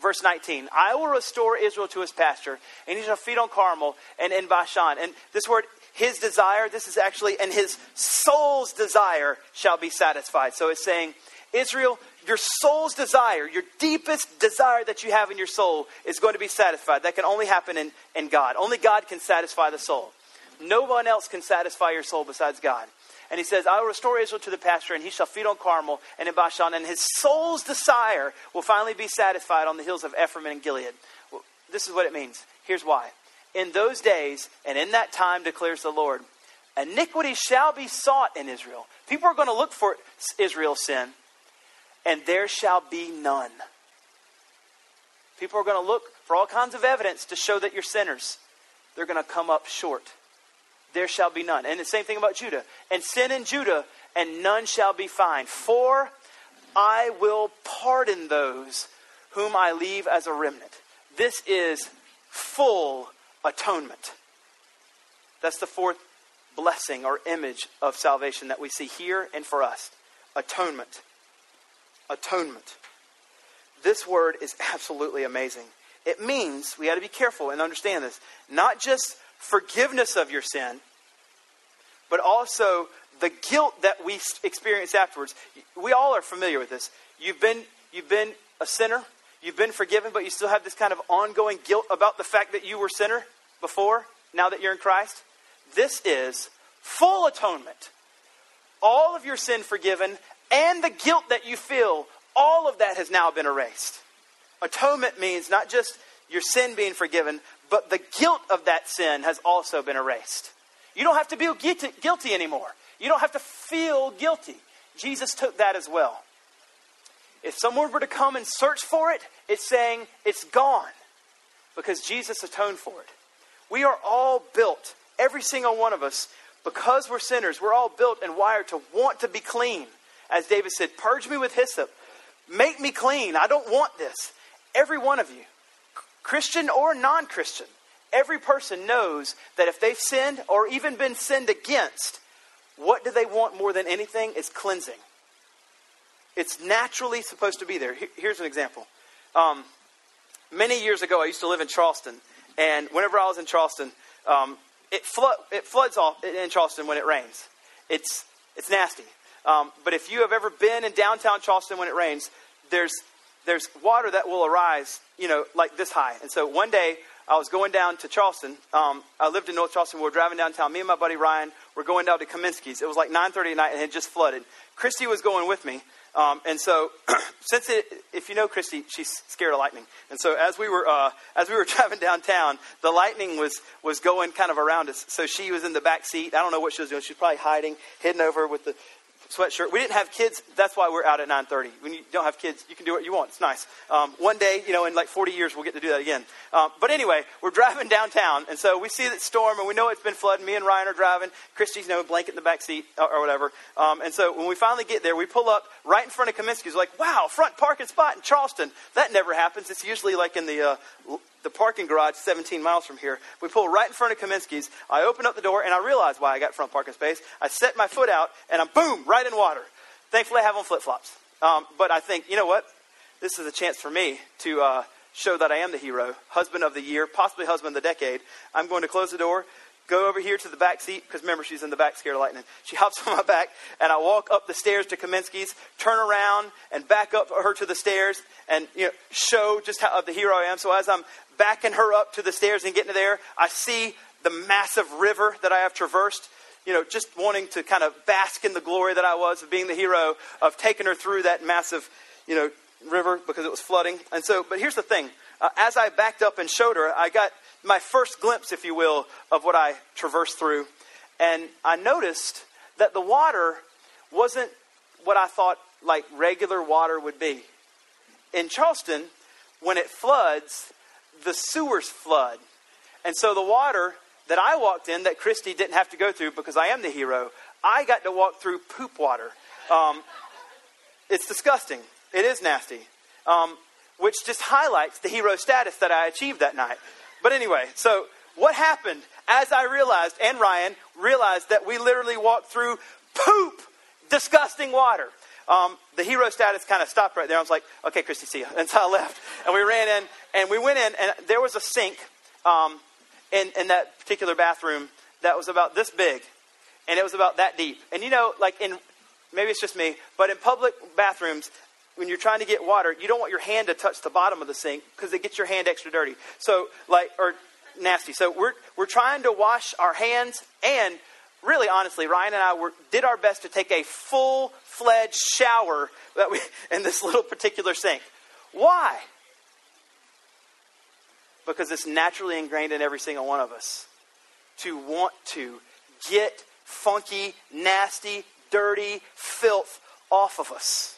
Verse 19, I will restore Israel to his pasture, and he shall feed on Carmel and in Bashan. And this word, his desire, this is actually, and his soul's desire shall be satisfied. So it's saying, Israel, your soul's desire, your deepest desire that you have in your soul is going to be satisfied. That can only happen in, in God. Only God can satisfy the soul. No one else can satisfy your soul besides God. And he says, I will restore Israel to the pasture, and he shall feed on Carmel and in Bashan, and his soul's desire will finally be satisfied on the hills of Ephraim and Gilead. Well, this is what it means. Here's why. In those days and in that time, declares the Lord, iniquity shall be sought in Israel. People are going to look for Israel's sin, and there shall be none. People are going to look for all kinds of evidence to show that you're sinners. they're going to come up short. There shall be none. And the same thing about Judah. And sin in Judah, and none shall be fined. For I will pardon those whom I leave as a remnant. This is full atonement. That's the fourth blessing or image of salvation that we see here and for us atonement. Atonement. This word is absolutely amazing. It means, we got to be careful and understand this, not just forgiveness of your sin, but also the guilt that we experience afterwards. We all are familiar with this. You've been, you've been a sinner, you've been forgiven, but you still have this kind of ongoing guilt about the fact that you were sinner before, now that you're in Christ. This is full atonement. All of your sin forgiven and the guilt that you feel, all of that has now been erased. Atonement means not just your sin being forgiven, but the guilt of that sin has also been erased. You don't have to be guilty anymore. You don't have to feel guilty. Jesus took that as well. If someone were to come and search for it, it's saying it's gone because Jesus atoned for it. We are all built, every single one of us, because we're sinners, we're all built and wired to want to be clean. As David said, purge me with hyssop, make me clean. I don't want this. Every one of you, Christian or non Christian, every person knows that if they've sinned or even been sinned against, what do they want more than anything? It's cleansing. It's naturally supposed to be there. Here's an example. Um, many years ago, I used to live in Charleston, and whenever I was in Charleston, um, it, flood, it floods off in Charleston when it rains. It's, it's nasty. Um, but if you have ever been in downtown Charleston when it rains, there's, there's water that will arise, you know, like this high. And so one day I was going down to Charleston. Um, I lived in North Charleston. We were driving downtown. Me and my buddy Ryan were going down to Kaminsky's. It was like 9.30 at night and it just flooded. Christy was going with me. Um, and so, since it, if you know Christy, she's scared of lightning. And so, as we were uh, as we were driving downtown, the lightning was was going kind of around us. So she was in the back seat. I don't know what she was doing. She was probably hiding, hidden over with the sweatshirt. We didn't have kids. That's why we're out at 9:30. When you don't have kids, you can do what you want. It's nice. Um, one day, you know, in like 40 years, we'll get to do that again. Um, but anyway, we're driving downtown, and so we see that storm, and we know it's been flooding. Me and Ryan are driving. Christy's, you know, blanket in the back seat or, or whatever. Um, and so when we finally get there, we pull up right in front of Kaminsky's. Like, wow, front parking spot in Charleston. That never happens. It's usually like in the uh, the parking garage 17 miles from here. We pull right in front of Kaminsky's. I open up the door and I realize why I got front parking space. I set my foot out and I'm boom, right in water. Thankfully, I have on flip flops. Um, but I think, you know what? This is a chance for me to uh, show that I am the hero, husband of the year, possibly husband of the decade. I'm going to close the door, go over here to the back seat, because remember, she's in the back scared of lightning. She hops on my back, and I walk up the stairs to Kaminsky's, turn around, and back up her to the stairs, and you know, show just how of the hero I am. So as I'm backing her up to the stairs and getting there, I see the massive river that I have traversed you know, just wanting to kind of bask in the glory that I was of being the hero of taking her through that massive, you know, river because it was flooding. And so, but here's the thing. Uh, as I backed up and showed her, I got my first glimpse, if you will, of what I traversed through. And I noticed that the water wasn't what I thought like regular water would be. In Charleston, when it floods, the sewers flood. And so the water that I walked in that Christy didn't have to go through because I am the hero. I got to walk through poop water. Um, it's disgusting. It is nasty. Um, which just highlights the hero status that I achieved that night. But anyway, so what happened as I realized, and Ryan realized that we literally walked through poop, disgusting water. Um, the hero status kind of stopped right there. I was like, okay, Christy, see you. And so I left. And we ran in, and we went in, and there was a sink um, in, in that particular bathroom that was about this big, and it was about that deep. And you know, like in maybe it's just me, but in public bathrooms, when you're trying to get water, you don't want your hand to touch the bottom of the sink because it gets your hand extra dirty. So, like, or nasty. So we're we're trying to wash our hands, and really, honestly, Ryan and I were, did our best to take a full fledged shower that we in this little particular sink. Why? because it's naturally ingrained in every single one of us to want to get funky, nasty, dirty filth off of us.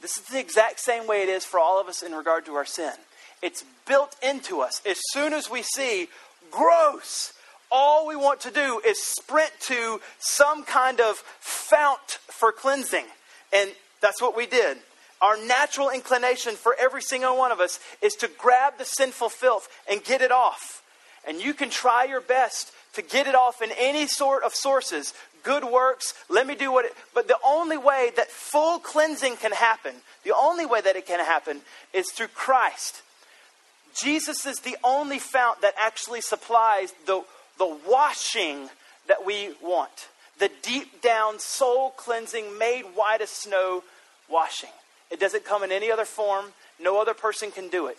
This is the exact same way it is for all of us in regard to our sin. It's built into us. As soon as we see, gross. All we want to do is sprint to some kind of fount for cleansing. And that's what we did. Our natural inclination for every single one of us is to grab the sinful filth and get it off. And you can try your best to get it off in any sort of sources good works let me do what it but the only way that full cleansing can happen the only way that it can happen is through christ jesus is the only fount that actually supplies the, the washing that we want the deep down soul cleansing made white as snow washing it doesn't come in any other form. No other person can do it.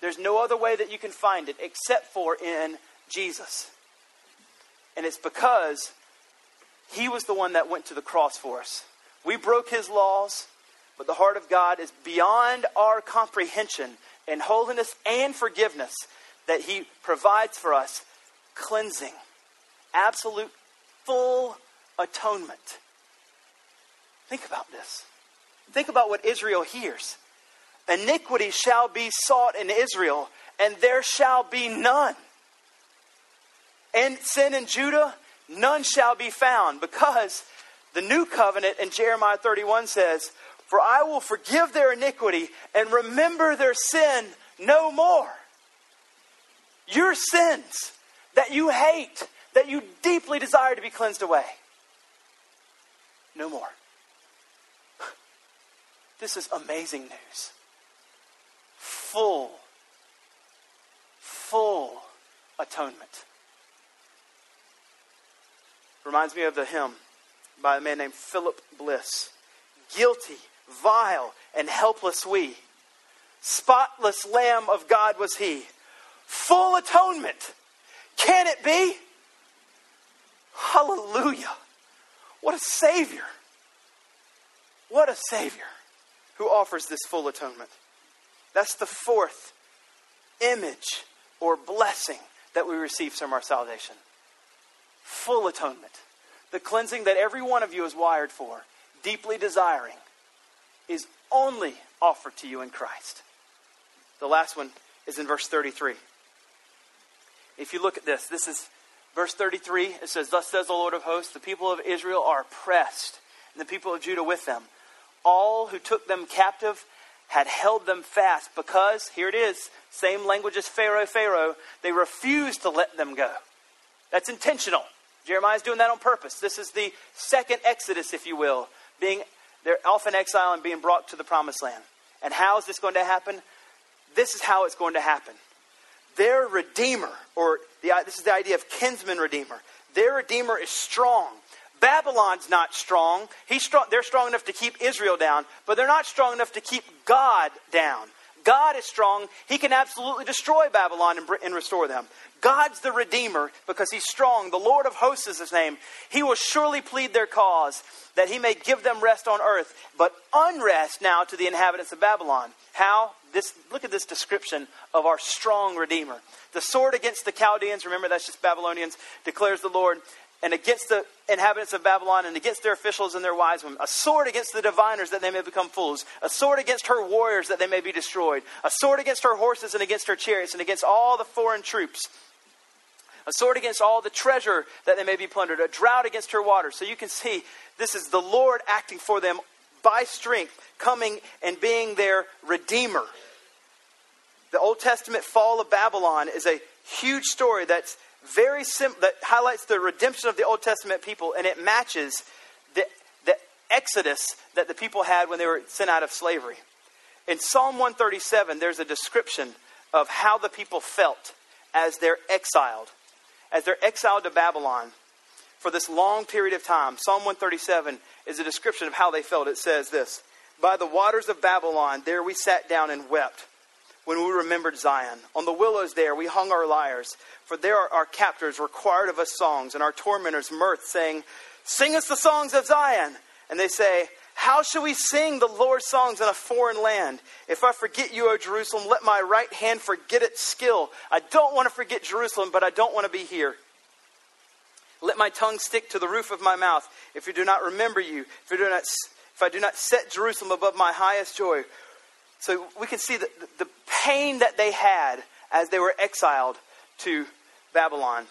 There's no other way that you can find it except for in Jesus. And it's because he was the one that went to the cross for us. We broke his laws, but the heart of God is beyond our comprehension in holiness and forgiveness that he provides for us cleansing, absolute, full atonement. Think about this. Think about what Israel hears. Iniquity shall be sought in Israel, and there shall be none. And sin in Judah, none shall be found, because the new covenant in Jeremiah 31 says, For I will forgive their iniquity and remember their sin no more. Your sins that you hate, that you deeply desire to be cleansed away, no more. This is amazing news. Full, full atonement. Reminds me of the hymn by a man named Philip Bliss. Guilty, vile, and helpless we. Spotless Lamb of God was he. Full atonement. Can it be? Hallelujah. What a Savior. What a Savior who offers this full atonement. That's the fourth image or blessing that we receive from our salvation. Full atonement. The cleansing that every one of you is wired for, deeply desiring, is only offered to you in Christ. The last one is in verse 33. If you look at this, this is verse 33. It says, Thus says the Lord of hosts, the people of Israel are oppressed, and the people of Judah with them all who took them captive had held them fast because, here it is, same language as Pharaoh, Pharaoh, they refused to let them go. That's intentional. Jeremiah's doing that on purpose. This is the second Exodus, if you will, being they're off in exile and being brought to the promised land. And how is this going to happen? This is how it's going to happen. Their redeemer, or the, this is the idea of kinsman redeemer, their redeemer is strong. Babylon's not strong. He's strong. They're strong enough to keep Israel down, but they're not strong enough to keep God down. God is strong. He can absolutely destroy Babylon and, and, restore them. God's the Redeemer because He's strong. The Lord of hosts is His name. He will surely plead their cause that He may give them rest on earth, but unrest now to the inhabitants of Babylon. How? This, look at this description of our strong Redeemer. The sword against the Chaldeans, remember that's just Babylonians, declares the Lord and against the inhabitants of Babylon and against their officials and their wise women. A sword against the diviners that they may become fools. A sword against her warriors that they may be destroyed. A sword against her horses and against her chariots and against all the foreign troops. A sword against all the treasure that they may be plundered. A drought against her waters. So you can see this is the Lord acting for them by strength, coming and being their redeemer. The Old Testament fall of Babylon is a huge story that's very simple that highlights the redemption of the Old Testament people, and it matches the, the exodus that the people had when they were sent out of slavery. In Psalm 137, there's a description of how the people felt as they're exiled, as they're exiled to Babylon for this long period of time. Psalm 137 is a description of how they felt. It says this By the waters of Babylon, there we sat down and wept when we remembered Zion. On the willows there we hung our lyres, for there our captors required of us songs, and our tormentors mirth, saying, Sing us the songs of Zion. And they say, How shall we sing the Lord's songs in a foreign land? If I forget you, O Jerusalem, let my right hand forget its skill. I don't want to forget Jerusalem, but I don't want to be here. Let my tongue stick to the roof of my mouth. If you do not remember you, if, you do not, if I do not set Jerusalem above my highest joy, so we can see the, the pain that they had as they were exiled to Babylon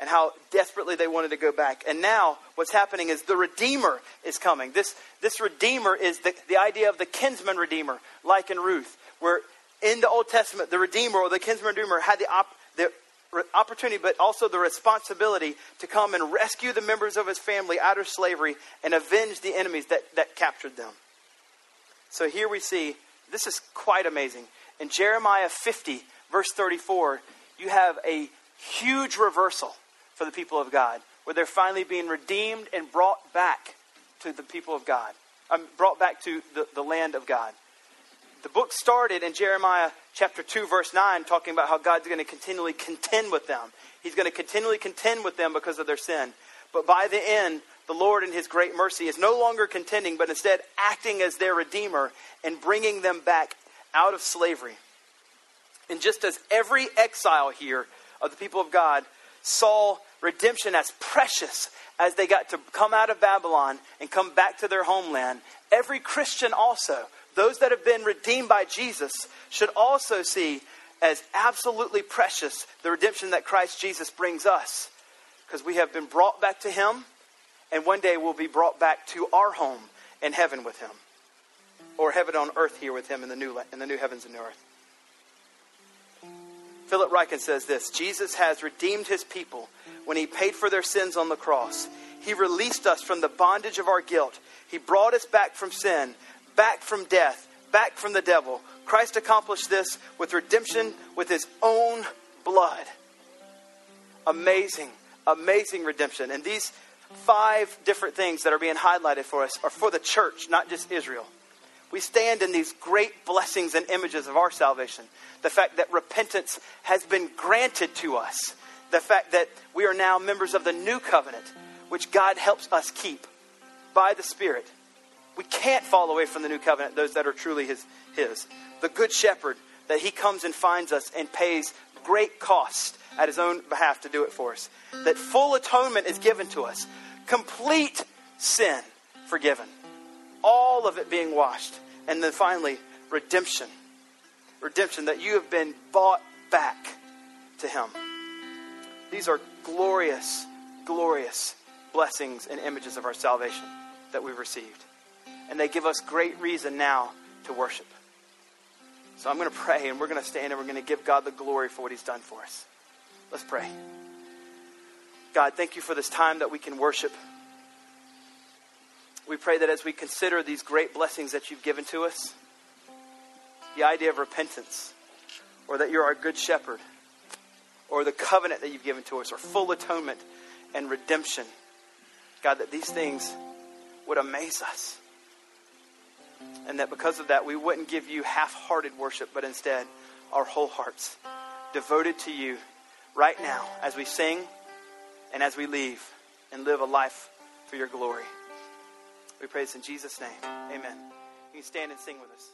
and how desperately they wanted to go back. And now what's happening is the Redeemer is coming. This, this Redeemer is the, the idea of the kinsman Redeemer, like in Ruth, where in the Old Testament, the Redeemer or the kinsman Redeemer had the, op, the opportunity, but also the responsibility to come and rescue the members of his family out of slavery and avenge the enemies that, that captured them. So here we see, this is quite amazing. In Jeremiah 50, verse 34, you have a huge reversal for the people of God, where they're finally being redeemed and brought back to the people of God, um, brought back to the, the land of God. The book started in Jeremiah chapter 2, verse 9, talking about how God's going to continually contend with them. He's going to continually contend with them because of their sin. But by the end, the Lord, in His great mercy, is no longer contending, but instead acting as their Redeemer and bringing them back out of slavery. And just as every exile here of the people of God saw redemption as precious as they got to come out of Babylon and come back to their homeland, every Christian also, those that have been redeemed by Jesus, should also see as absolutely precious the redemption that Christ Jesus brings us. Because we have been brought back to Him, and one day we'll be brought back to our home in heaven with Him, or heaven on earth here with Him in the new, in the new heavens and new earth. Philip Ryken says this Jesus has redeemed his people when he paid for their sins on the cross. He released us from the bondage of our guilt. He brought us back from sin, back from death, back from the devil. Christ accomplished this with redemption with his own blood. Amazing, amazing redemption. And these five different things that are being highlighted for us are for the church, not just Israel we stand in these great blessings and images of our salvation. The fact that repentance has been granted to us. The fact that we are now members of the new covenant, which God helps us keep by the Spirit. We can't fall away from the new covenant, those that are truly his, his. The good shepherd, that he comes and finds us and pays great cost at his own behalf to do it for us. That full atonement is given to us, complete sin forgiven, all of it being washed. And then finally, redemption. Redemption, that you have been bought back to Him. These are glorious, glorious blessings and images of our salvation that we've received. And they give us great reason now to worship. So I'm going to pray and we're going to stand and we're going to give God the glory for what He's done for us. Let's pray. God, thank you for this time that we can worship. We pray that as we consider these great blessings that you've given to us, the idea of repentance, or that you're our good shepherd, or the covenant that you've given to us, or full atonement and redemption, God, that these things would amaze us. And that because of that, we wouldn't give you half hearted worship, but instead our whole hearts devoted to you right now as we sing and as we leave and live a life for your glory. We pray this in Jesus' name. Amen. You can stand and sing with us.